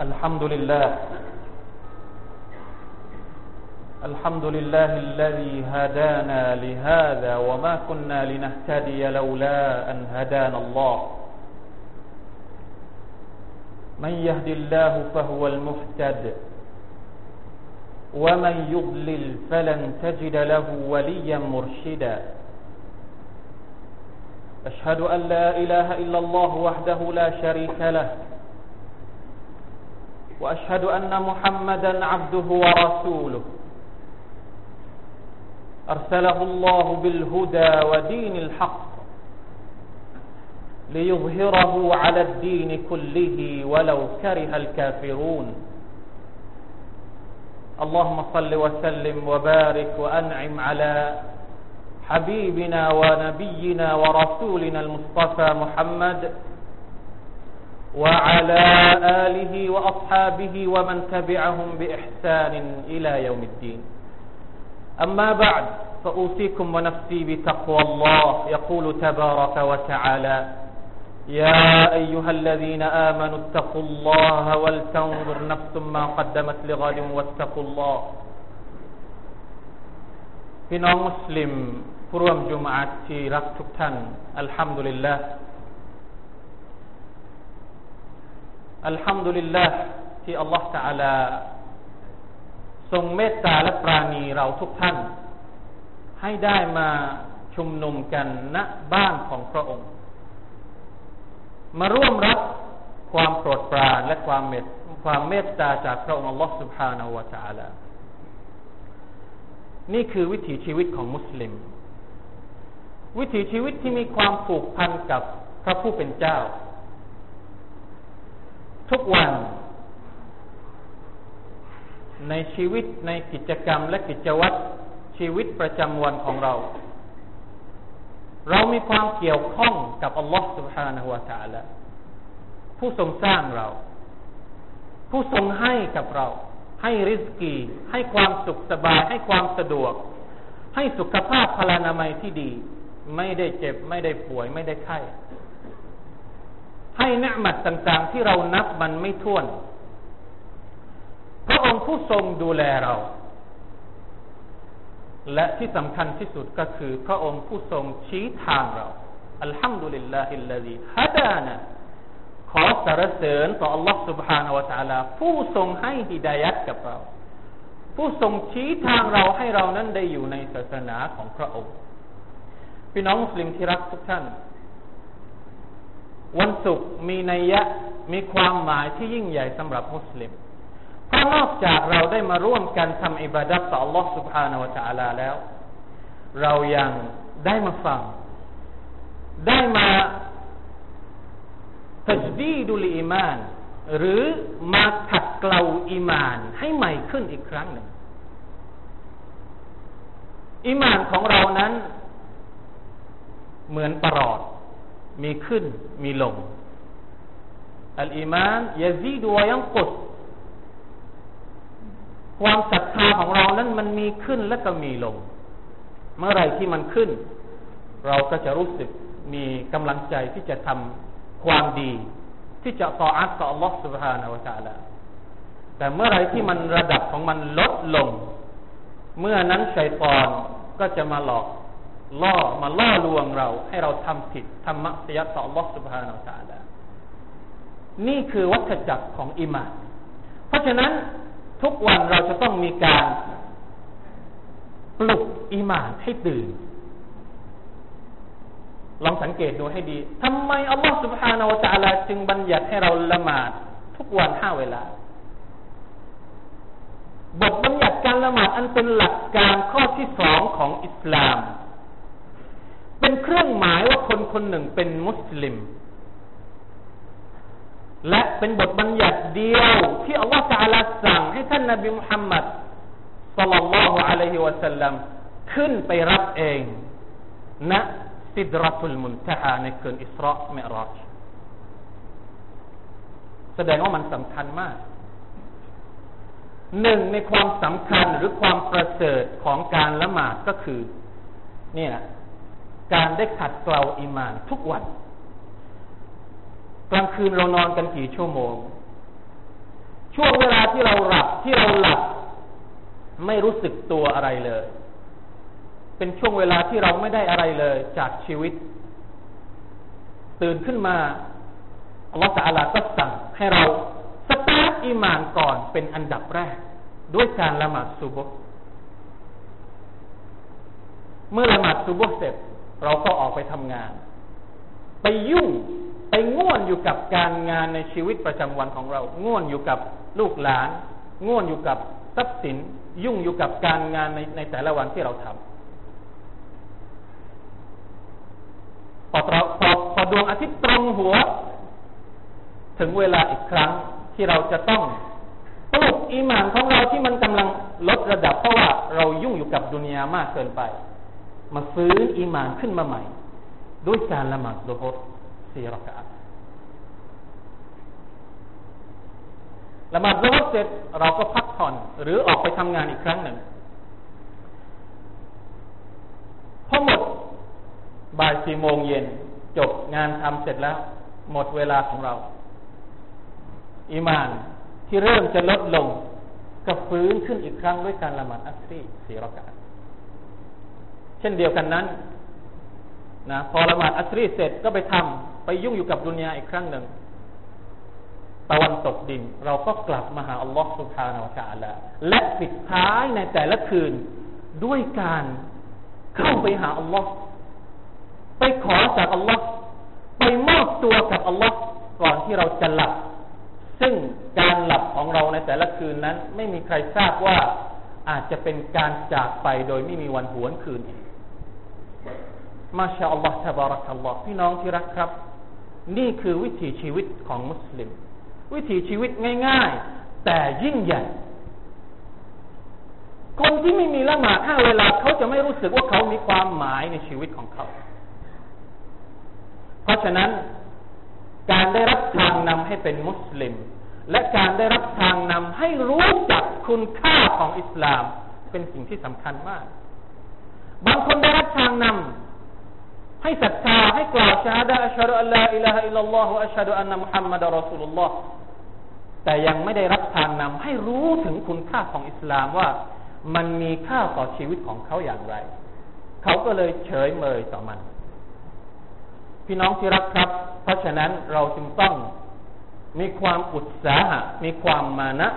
الحمد لله. الحمد لله الذي هدانا لهذا وما كنا لنهتدي لولا أن هدانا الله. من يهد الله فهو المهتد. ومن يضلل فلن تجد له وليا مرشدا. أشهد أن لا إله إلا الله وحده لا شريك له. وأشهد أن محمدا عبده ورسوله. أرسله الله بالهدى ودين الحق ليظهره على الدين كله ولو كره الكافرون. اللهم صل وسلم وبارك وأنعم على حبيبنا ونبينا ورسولنا المصطفى محمد وعلى آله وأصحابه ومن تبعهم بإحسان إلى يوم الدين أما بعد فأوصيكم ونفسي بتقوى الله يقول تبارك وتعالى يا أيها الذين آمنوا اتقوا الله ولتنظر نفس ما قدمت لغد واتقوا الله พี่น้องมุสลิมผู้ร่วมจุมอาที่รักทุกท่าน อัลฮัมดุลิลละ อัลฮัมดุลิลละที่อัลลอฮฺตาลา ทรงเมตตาและปราณีเราทุกท่าน ให้ได้มาชุมนุมกันณบ้านของพระองค์ มาร่วมรับความโปรดปรานและความเมตความเมตตาจากพระองค์อัลลอฮฺสุบฮานาวะตาลา นี่คือวิถีชีวิตของมุสลิม วิถีชีวิตที่มีความผูกพันกับพระผู้เป็นเจ้า ทุกวัน ในชีวิตในกิจกรรมและกิจวัตรชีวิตประจำวันของเรา เรามีความเกี่ยวข้องกับอัลลอฮฺ سبحانه และ تعالى ผู้ทรงสร้างเรา ผู้ทรงให้กับเราให้ริสกี ให้ความสุขสบาย ให้ความสะดวก ให้สุขภาพพลานามัยที่ดี ไม่ได้เจ็บ ไม่ได้ป่วย ไม่ได้ไข้ ให้เนืมัดต่างๆ ที่เรานับมันไม่ถ้วน พระองค์ผู้ทรงดูแลเรา และที่สำคัญที่สุดก็คือ พระองค์ผู้ทรงชี้ทางเรา อัลฮัมดุลิลลาฮิลลาฮิฮะดานะขอสรรเสริญต่อ Allah سبحانه และ تعالى ผู้ทรงให้ฮิดายัดกับเรา ผู้ทรงชี้ทางเราให้เรานั้นได้อยู่ในศาสนาของพระองค์ พี่น้องมุสลิมที่รักทุกท่าน วันศุกร์มีนัยยะมีความหมายที่ยิ่งใหญ่สำหรับมุสลิม เพราะนอกจากเราได้มาร่วมกันทำอิบาดัตต่อ Allah سبحانه และ تعالى แล้ว เรายังได้มาฟัง ได้มาตัจดีดุลอีมาน หรือมาขัดเกลาอีมานให้ใหม่ขึ้นอีกครั้งหนึ่งอีมานของเรานั้น เหมือนประหลอด มีขึ้นมีลง อัลอีมานยาซีดวยังกดความศรัทธาของเรานั้นมันมีขึ้นและก็มีลง เมื่อไรที่มันขึ้น เราก็จะรู้สึกมีกำลังใจที่จะทำความดีที่จะต่ออัตต่อ Allah سبحانه และ تعالى แต่เมื่อไรที่มันระดับของมันลดลง เมื่อนั้นชัยตอนก็จะมาหลอก ล่อมาล่อลวงเรา ให้เราทำผิดธรรมะสยต่อลอสุภาโาตาลานี่คือวัฏจักรของอิมานเพราะฉะนั้นทุกวันเราจะต้องมีการปลุกอิมานให้ตื่น ลองสังเกตดูให้ดี ทำไมอัลลอฮฺสุบฮานาวะตะลาจึงบัญญัติให้เราละหมาด ทุกวันห้าเวลา บทบัญญัติการละหมาดอันเป็นหลักการข้อที่สองของอิสลาม เป็นเครื่องหมายว่าคนคนหนึ่งเป็นมุสลิม และเป็นบทบัญญัติเดียว ที่อัลลอฮฺสั่งสั่งให้ท่านนบีมุฮัมมัดสัลลัลลอฮุอะลัยฮิวะสัลลัมขึ้นไปรับเองณซิดรัตุลมุนตฮาในคืนอิสราเมรอจแสดงว่ามันสำคัญมากหนึ่งในความสำคัญหรือความประเสริฐของการละหมาดก็คือ เนี่ย การได้ขัดเกลาอิมานทุกวัน กลางคืนเรานอนกันกี่ชั่วโมง ช่วงเวลาที่เราหลับที่เราหลับ ไม่รู้สึกตัวอะไรเลย เป็นช่วงเวลาที่เราไม่ได้อะไรเลยจากชีวิต ตื่นขึ้นมาอัลลอฮฺตะอาลาก็สั่งให้เราสตาร์ทอิมานก่อนเป็นอันดับแรก ด้วยการละหมาดซุบฮ์เมื่อละหมาดซุบฮ์เสร็จ เราก็ออกไปทำงาน ไปยุ่งไปง่วนอยู่กับการงานในชีวิตประจำวันของเรา ง่วนอยู่กับลูกหลาน ง่วนอยู่กับทรัพย์สิน ยุ่งอยู่กับการงานในในแต่ละวันที่เราทำพอพอพอดวงอาทิตย์ตรงหัว ถึงเวลาอีกครั้งที่เราจะต้องปลุกอีหมานของเราที่มันกำลังลดระดับเพราะว่าเรายุ่งอยู่กับดุนยามากเกินไป มาฟื้นอีมานขึ้นมาใหม่ ด้วยการละหมาดซุฮรสี่รักาละหมาดซุฮรเสร็จเราก็พักผ่อนหรือออกไปทำงานอีกครั้งหนึ่งพอหมดบ่ายสี่โมงเย็นจบงานทำเสร็จแล้ว หมดเวลาของเราอีมานที่เริ่มจะลดลงก็ฟื้นขึ้นอีกครั้งด้วยการละหมาดอัสรีสี่รากา เช่นเดียวกันนั้นนะพอละหมาดอัสรีเสร็จก็ไปทำไปยุ่งอยู่กับดุนยาอีกครั้งหนึ่งตะวันตกดิน เราก็กลับมาหาอัลลอฮฺสุบฮานาอัลลอฮและปิดท้ายในแต่ละคืนด้วยการเข้าไปหาอัลลอฮ์ไปขอจากอัลลอฮ์ไปมอบตัวกับอัลลอฮ์ก่อนที่เราจะหลับ ซึ่งการหลับของเราในแต่ละคืนนั้น ไม่มีใครทราบว่าอาจจะเป็นการจากไปโดยไม่มีวันหวนคืนอีก มาชาอัลลอฮ์ทบารักัลลอฮ์พี่น้องที่รักครับ นี่คือวิถีชีวิตของมุสลิม วิถีชีวิตง่าย ๆ แต่ยิ่งใหญ่ คนที่ไม่มีละหมาดห้าเวลาเขาจะไม่รู้สึกว่าเขามีความหมายในชีวิตของเขา เพราะฉะนั้นการได้รับทางนำให้เป็นมุสลิม และการได้รับทางนำให้รู้จักคุณค่าของอิสลาม เป็นสิ่งที่สำคัญมาก บางคนได้รับทางนำ ให้ศรัทธาให้กล่าวชาดะอัชฮะดุอัลลอฮอิลาฮะอิลลัลลอฮุอัชฮะดุอันนะมุฮัมมัดรอสูลุลลอฮ์แต่ยังไม่ได้รับทางนำให้รู้ถึงคุณค่าของอิสลามว่ามันมีค่าต่อชีวิตของเขาอย่างไร เขาก็เลยเฉยเมยต่อมัน พี่น้องที่รักครับ เพราะฉะนั้นเราจึงต้องมีความอุตสาหะ มีความมานะ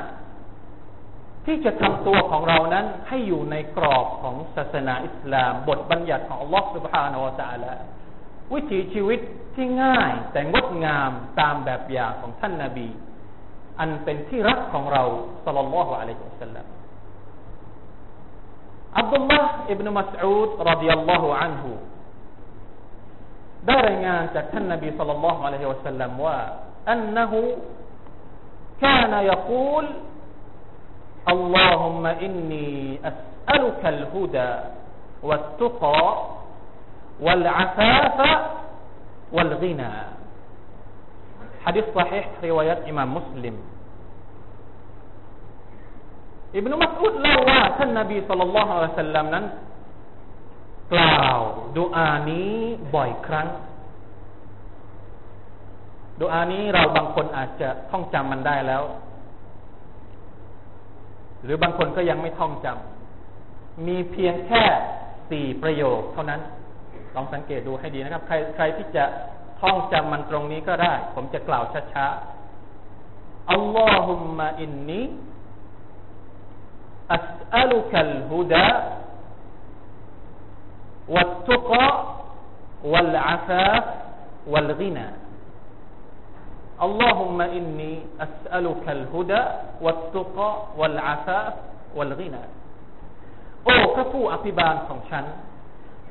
ที่จะทำตัวของเรานั้นให้อยู่ในกรอบของศาสนาอิสลาม บทบัญญัติของอัลลอฮฺ سبحانه และ تعالى วิถีชีวิตที่ง่าย แต่งดงามตามแบบอย่างของท่านนาบี อันเป็นที่รักของเราสัลลัลลอฮุอะลัยฮิวะสัลลัมอับดุลลาห์อิบนุมัสอูดรดิยัลลอฮุอันฮุได้รายงานจากท่านนบีสัลลัลลอฮุอะลัยฮิวะสัลลัมว่า أنه كان يقول اللهم إني أسألك الهدى والتقى والعفاف والغنى حديث صحيح رواية إمام مسلم อิบนุมัสอุดเล่าว่าท่านนบีสุลต่านละฮ์อัลสัลลัมนั้น กล่าวดูอานี้บ่อยครั้งดูอานี้เราบางคนอาจจะท่องจำมันได้แล้ว หรือบางคนก็ยังไม่ท่องจำมีเพียงแค่สี่ประโยคเท่านั้น ลองสังเกตดูให้ดีนะครับ ใครใครที่จะท่องจำมันตรงนี้ก็ได้ ผมจะกล่าวช้าๆอัลลอฮุมมะอินนีอัสอัลุคัลฮุดะวัตตุกะวัลอาฟาวัลกินา اللهم إني أسألك الهدى والتقى والعفاف والغنى โอ้พระผู้อภิบาลของฉัน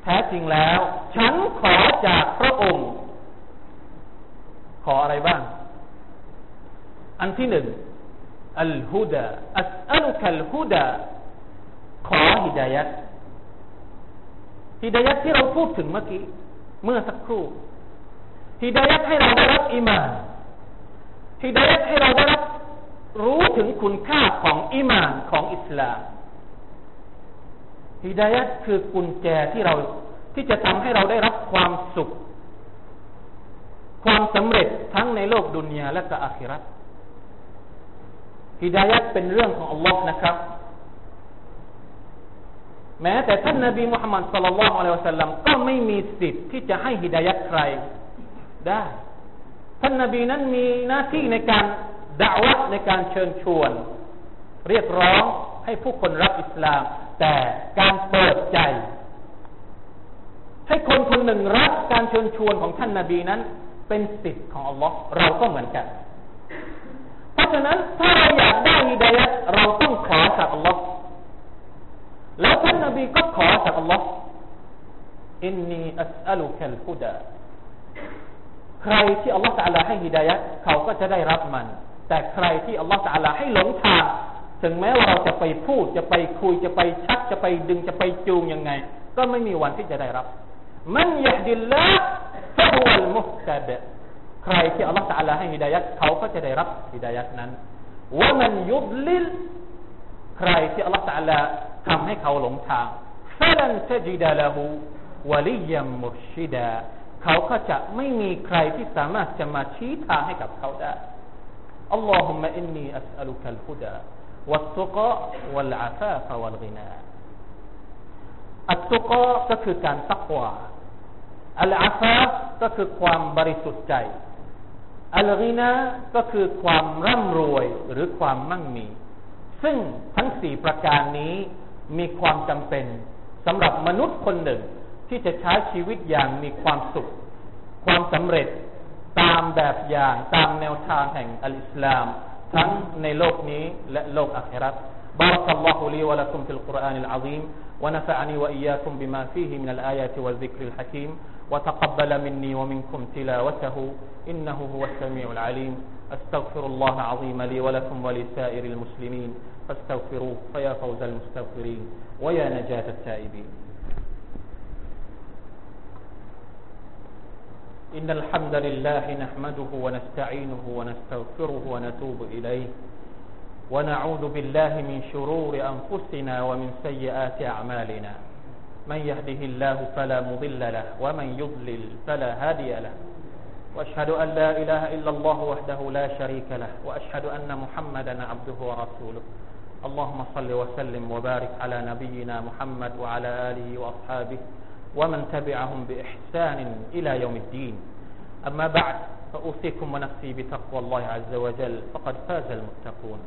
แท้จริงแล้ว ฉันขอจากพระองค์ ขออะไรบ้าง อันที่หนึ่งอัลฮุดาอัสอัลุคัลฮุดาขอฮิดายัดฮิดายัดที่เราพูดถึงเมื่อกี้ เมื่อสักครู่ฮิดายัดให้เราได้รับอิมาน ฮิดายัดให้เราได้รับรู้ถึงคุณค่าของอิมานของอิสลามฮิดายัดคือกุญแจที่เราที่จะทำให้เราได้รับความสุข ความสำเร็จทั้งในโลกดุนยาและก็อาคิรัตฮิดายัดเป็นเรื่องของอัลลอฮ์นะครับ แม้แต่ท่านนาบีมุฮัมมัดสุลลัลลอฮุอะลัยฮิวสัลลัมก็ไม่มีสิทธิ์ที่จะให้ฮิดายัดใครได้ ท่านนาบีนั้นมีหน้าที่ในการด่าวะในการเชิญชวน เรียกร้องให้ผู้คนรับอิสลาม แต่การเปิดใจ ให้คนคนหนึ่งรับการเชิญชวนของท่านนาบีนั้น เป็นสิทธิ์ของอัลลอฮ์เราก็เหมือนกัน เพราะฉะนั้นถ้าเราอยากได้ฮิดายะเราต้องขอจากอัลลอฮ์แล้วท่านนาบีก็ขอจากอัลลอฮ์อินนีอัสอัลุคัลฮุดา ใครที่อัลลอฮ์ตะลาให้ฮิดายะเขาก็จะได้รับมัน แต่ใครที่อัลลอฮ์ตะลาให้หลงทางถึงแม้ว่าเราจะไปพูดจะไปคุยจะไปชักจะไปดึงจะไปจูงยังไง ก็ไม่มีวันที่จะได้รับ มันยะดิลละฟะฮุวัลมุฮตัดใครที่อัลลอฮฺตะลาให้ฮิดายัดเขาก็จะได้รับฮิดายัดนั้นว่ามันยุบลิลใครที่อัลลอฮฺตะลาทำให้เขาหลงทางฟะลันต เขาก็จะไม่มีใครที่สามารถจะมาชี้ทางให้กับเขาได้อัลลอฮุมะอินนีอัสอัลุกัลฮุดะวัตตุกะวัลอาฟาฟวัลกินาอัตตุกะก็คือการตักวาอัลอาฟาก็คือความบริสุทธิ์ใจอัลกินาก็คือความร่ำรวยหรือความมั่งมี ซึ่งทั้งสี่ประการนี้มีความจำเป็นสำหรับมนุษย์คนหนึ่ง ที่จะใช้ชีวิตอย่างมีความสุข ความสำเร็จตามแบบอย่างตามแนวทางแห่งอัลอิสลามทั้งในโลกนี้และโลกอาคราต بارك الله لي ولكم في القرآن العظيم ونفعني وإياكم بما فيه من الآيات والذكر الحكيم وتقبل مني ومنكم تلاوته إنه هو السميع العليم أستغفر الله العظيم لي ولكم ولسائر المسلمين فاستغفروه فيا فوز المستغفرين ويا نجاة التائبين إن الحمد لله نحمده ونستعينه ونستغفره ونتوب إليه. ونعوذ بالله من شرور أنفسنا ومن سيئات أعمالنا. من يهده الله فلا مضل له ومن يضلل فلا هادي له. وأشهد أن لا إله إلا الله وحده لا شريك له وأشهد أن محمدا عبده ورسوله. اللهم صل وسلم وبارك على نبينا محمد وعلى آله وأصحابه ومن تبعهم بإحسان إلى يوم الدين أما بعد فأوصيكم ونفسي بتقوى الله عز وجل فقد فاز المتقون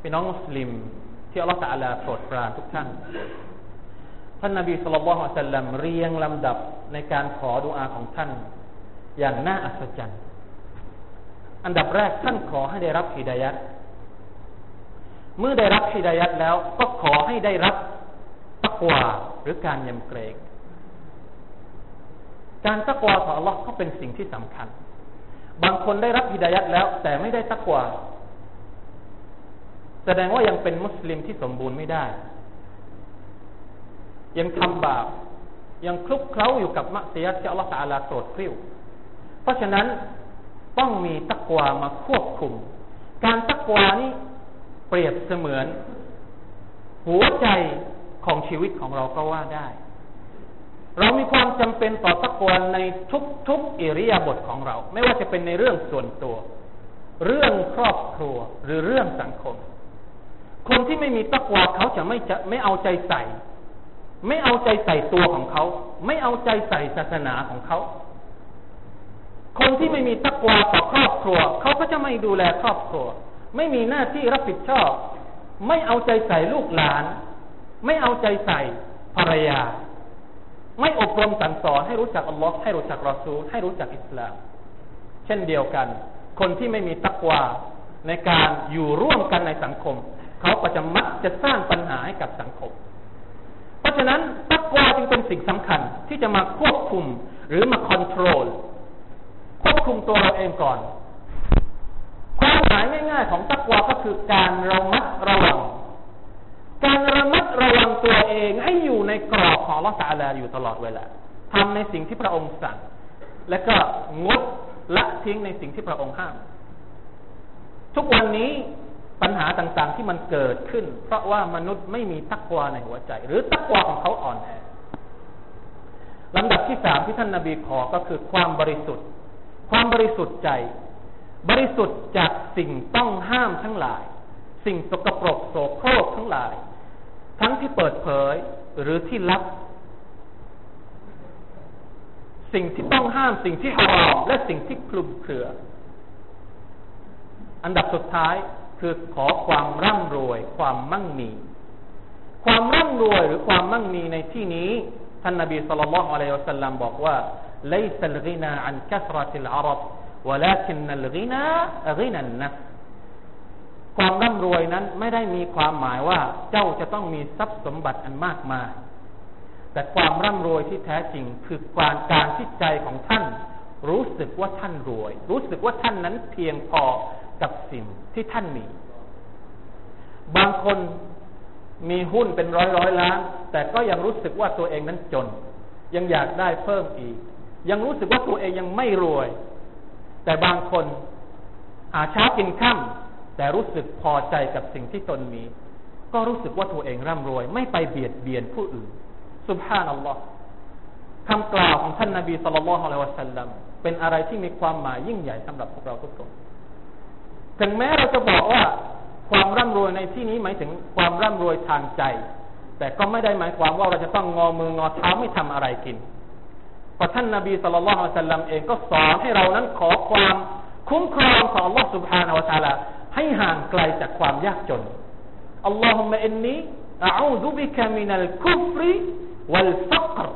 พี่น้องมุสลิมที่อัลลอฮฺตะลาโปรดปรานทุกท่าน ท่านนบีสุลต่านละฮ์สัลลัมเรียงลำดับในการขอดุอาของท่าน อย่างน่าอัศจรรย์ อันดับแรกท่านขอให้ได้รับฮิดายัดเมื่อได้รับฮิดายัดแล้ว ก็ขอให้ได้รับตักวาหรือการยำเกรง การตักวาต่อ Allah ก็เป็นสิ่งที่สำคัญ บางคนได้รับฮิดายัดแล้ว แต่ไม่ได้ตักวาแสดงว่ายังเป็นมุสลิมที่สมบูรณ์ไม่ได้ ยังทำบาปยังคลุกเคล้าอยู่กับมัสยิดที่อัลลอฮฺตาลาโกรธกริ้ว เพราะฉะนั้นต้องมีตักวามาควบคุม การตักวานี้เปรียบเสมือน หัวใจของชีวิตของเราก็ว่าได้ เรามีความจำเป็นต่อตักวาในทุกๆอิริยาบถของเรา ไม่ว่าจะเป็นในเรื่องส่วนตัว เรื่องครอบครัวหรือเรื่องสังคม คนที่ไม่มีตักวาเขาจะไม่จะไม่เอาใจใส่ ไม่เอาใจใส่ตัวของเขา ไม่เอาใจใส่ศาสนาของเขา คนที่ไม่มีตักวาต่อครอบครัว เขาก็จะไม่ดูแลครอบครัว ไม่มีหน้าที่รับผิดชอบ ไม่เอาใจใส่ลูกหลาน ไม่เอาใจใส่ภรรยา ไม่อบรมสั่งสอนให้รู้จักอัลลอฮ์ให้รู้จักรอซูลให้รู้จักอิสลาม เช่นเดียวกัน คนที่ไม่มีตักวาในการอยู่ร่วมกันในสังคม เขาก็จะมักจะสร้างปัญหาให้กับสังคม เพราะฉะนั้นตักวาจึงเป็นสิ่งสำคัญที่จะมาควบคุมหรือมาคอนโทรลควบคุมตัวเราเองก่อนความหมายง่าย ๆ ของตักวาก็คือการระมัดระวัง การระมัดระวังตัวเองให้อยู่ในกรอบของละตาลาอยู่ตลอดเวลาทำในสิ่งที่พระองค์สั่ง และก็งดละทิ้งในสิ่งที่พระองค์ห้าม ทุกวันนี้ปัญหาต่างๆที่มันเกิดขึ้น เพราะว่ามนุษย์ไม่มีตักวาในหัวใจ หรือตักวาของเขาอ่อนแอลำดับที่สามที่ท่านนาบีขอก็คือความบริสุทธิ์ ความบริสุทธิ์ใจ บริสุทธิ์จากสิ่งต้องห้ามทั้งหลาย สิ่งสกปรกโสโครกทั้งหลาย ทั้งที่เปิดเผยหรือที่ลับ สิ่งที่ต้องห้ามสิ่งที่ฮารอมและสิ่งที่คลุมเครือ อันดับสุดท้ายคือขอความร่ำรวย ความมั่งมี ความร่ำรวยหรือความมั่งมีในที่นี้ ท่านนบีสุลต่านละอัลลอฮฺสัลลัมบอกว่า ليس الغنى عن كثرة العرب ولكن الغنى غنى النفس ความร่ำรวยนั้นไม่ได้มีความหมายว่าเจ้าจะต้องมีทรัพย์สมบัติอันมากมาย แต่ความร่ำรวยที่แท้จริงคือการการที่ใจของท่าน รู้สึกว่าท่านรวย รู้สึกว่าท่านนั้นเพียงพอกับสิ่งที่ท่านมี บางคนมีหุ้นเป็นร้อยร้อยล้าน แต่ก็ยังรู้สึกว่าตัวเองนั้นจน ยังอยากได้เพิ่มอีก ยังรู้สึกว่าตัวเองยังไม่รวย แต่บางคนหาเช้ากินค่ำ แต่รู้สึกพอใจกับสิ่งที่ตนมี ก็รู้สึกว่าตัวเองร่ำรวย ไม่ไปเบียดเบียนผู้อื่นสุบฮานัลลอฮ์คำกล่าวของท่านนาบีสุลต่านของเราสัลลัมเป็นอะไรที่มีความหมายยิ่งใหญ่สำหรับพวกเราทุกคนถึงแม้เราจะบอกว่าความร่ำรวยในที่นี้หมายถึงความร่ำรวยทางใจ แต่ก็ไม่ได้หมายความว่าเราจะต้องงอมืองอเท้าไม่ทำอะไรกินเพราะท่านนาบีสุลต่านของเราสัลลัมเองก็สอนให้เรานั้นขอความคุ้มครองของอัลลอฮ์สุบฮานะอัลลอ ให้ห่างไกลจากความยากจนอัลลอฮุมะอินนีอะอูซุบิกะมินัลคุฟริวัลฟักร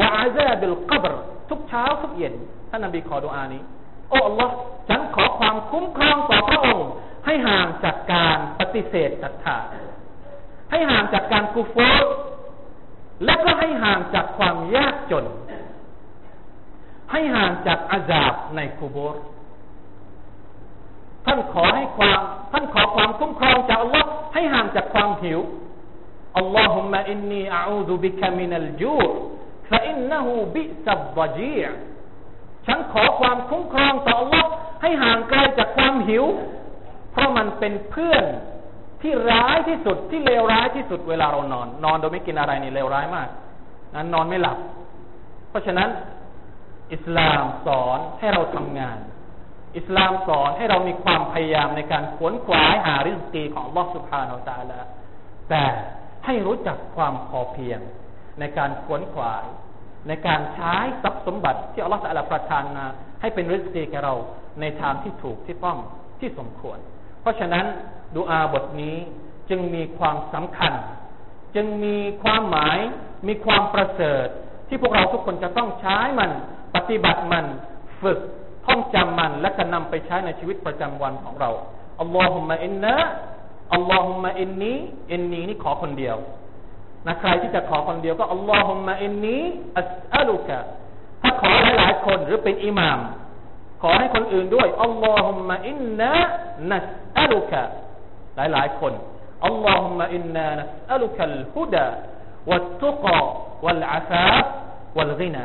วะอาซาบิลกับรทุกเช้าทุกเย็นท่านนบีขอดุอานี้โอ้ Allah ฉันขอความคุ้มครองต่อพระองค์ให้ห่างจากการปฏิเสธศรัทธาให้ห่างจากการกุฟรและก็ให้ห่างจากความยากจน ให้ห่างจากอาซาบในคุโบรท่านขอให้ความ ท่านขอความคุ้มครองจากอัลลอฮ์ให้ห่างจากความหิวอัลลอฮุมะอินนีอาอูซุบิกะมินัลจูฟะอินนะฮูบิซับวะจีฉันขอความคุ้มครองต่อ Allah ให้ห่างไกลจากความหิว เพราะมันเป็นเพื่อนที่ร้ายที่สุดที่เลวร้ายที่สุดเวลาเรานอน นอนโดยไม่กินอะไรนี่เลวร้ายมากนั้นนอนไม่หลับ เพราะฉะนั้น อิสลามสอนให้เราทำงาน อิสลามสอนให้เรามีความพยายามในการขวนขวายหาริสกีของลอสุภาเราตาละแต่ให้รู้จักความพอเพียง ในการขวนขวาย ในการใช้ทรัพย์สมบัติที่อัลลอฮฺสัลประทานมาให้เป็นริสกีแก่เราในทางที่ถูกที่ต้องที่สมควร เพราะฉะนั้นดูอาบทนี้จึงมีความสำคัญ จึงมีความหมายมีความประเสริฐ ที่พวกเราทุกคนจะต้องใช้มัน ปฏิบัติมันฝึก ท่องจำมันและจะนำไปใช้ในชีวิตประจำวันของเราอัลลอฮุมะอินนะอัลลอฮุมะอินนีอินนีนี่ขอคนเดียวนะใครที่จะขอคนเดียวก็อัลลอฮุมะอินนีอัสอัลุกะถ้าขอหลายๆคนหรือเป็นอิหมาม ขอให้คนอื่นด้วยอัลลอฮุมะอินนะนัสอัลุกะหลายๆคนอัลลอฮุมะอินนานัสอัลุกะลฮุดะวัตตุกะวัลอาฟาวัลกินา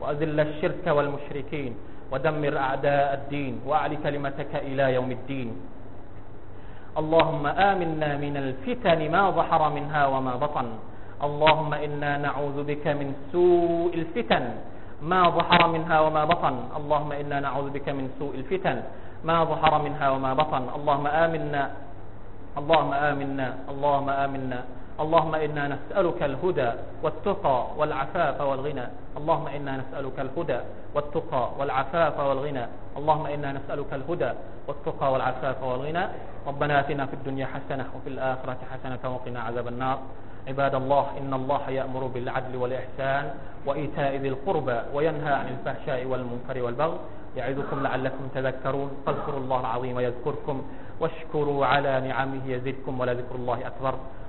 وأذل الشرك والمشركين ودمر أعداء الدين وأعل كلمتك إلى يوم الدين. اللهم آمنا من الفتن ما ظهر منها وما بطن. اللهم إنا نعوذ بك من سوء الفتن ما ظهر منها وما بطن. اللهم إنا نعوذ بك من سوء الفتن ما ظهر منها وما بطن. اللهم آمنا. اللهم آمنا. اللهم آمنا. اللهم إنا نسألك الهدى والتقى والعفاف والغنى. اللهم إنا نسألك الهدى والتقى والعفاف والغنى. اللهم إنا نسألك الهدى والتقى والعفاف والغنى. ربنا آتنا في الدنيا حسنة وفي الآخرة حسنة وقنا عذاب النار. عباد الله إن الله يأمر بالعدل والإحسان وإيتاء ذي القربى وينهى عن الفحشاء والمنكر والبغي. يعظكم لعلكم تذكرون. فاذكروا الله العظيم يذكركم واشكروا على نعمه يزدكم ولذكر الله أكبر.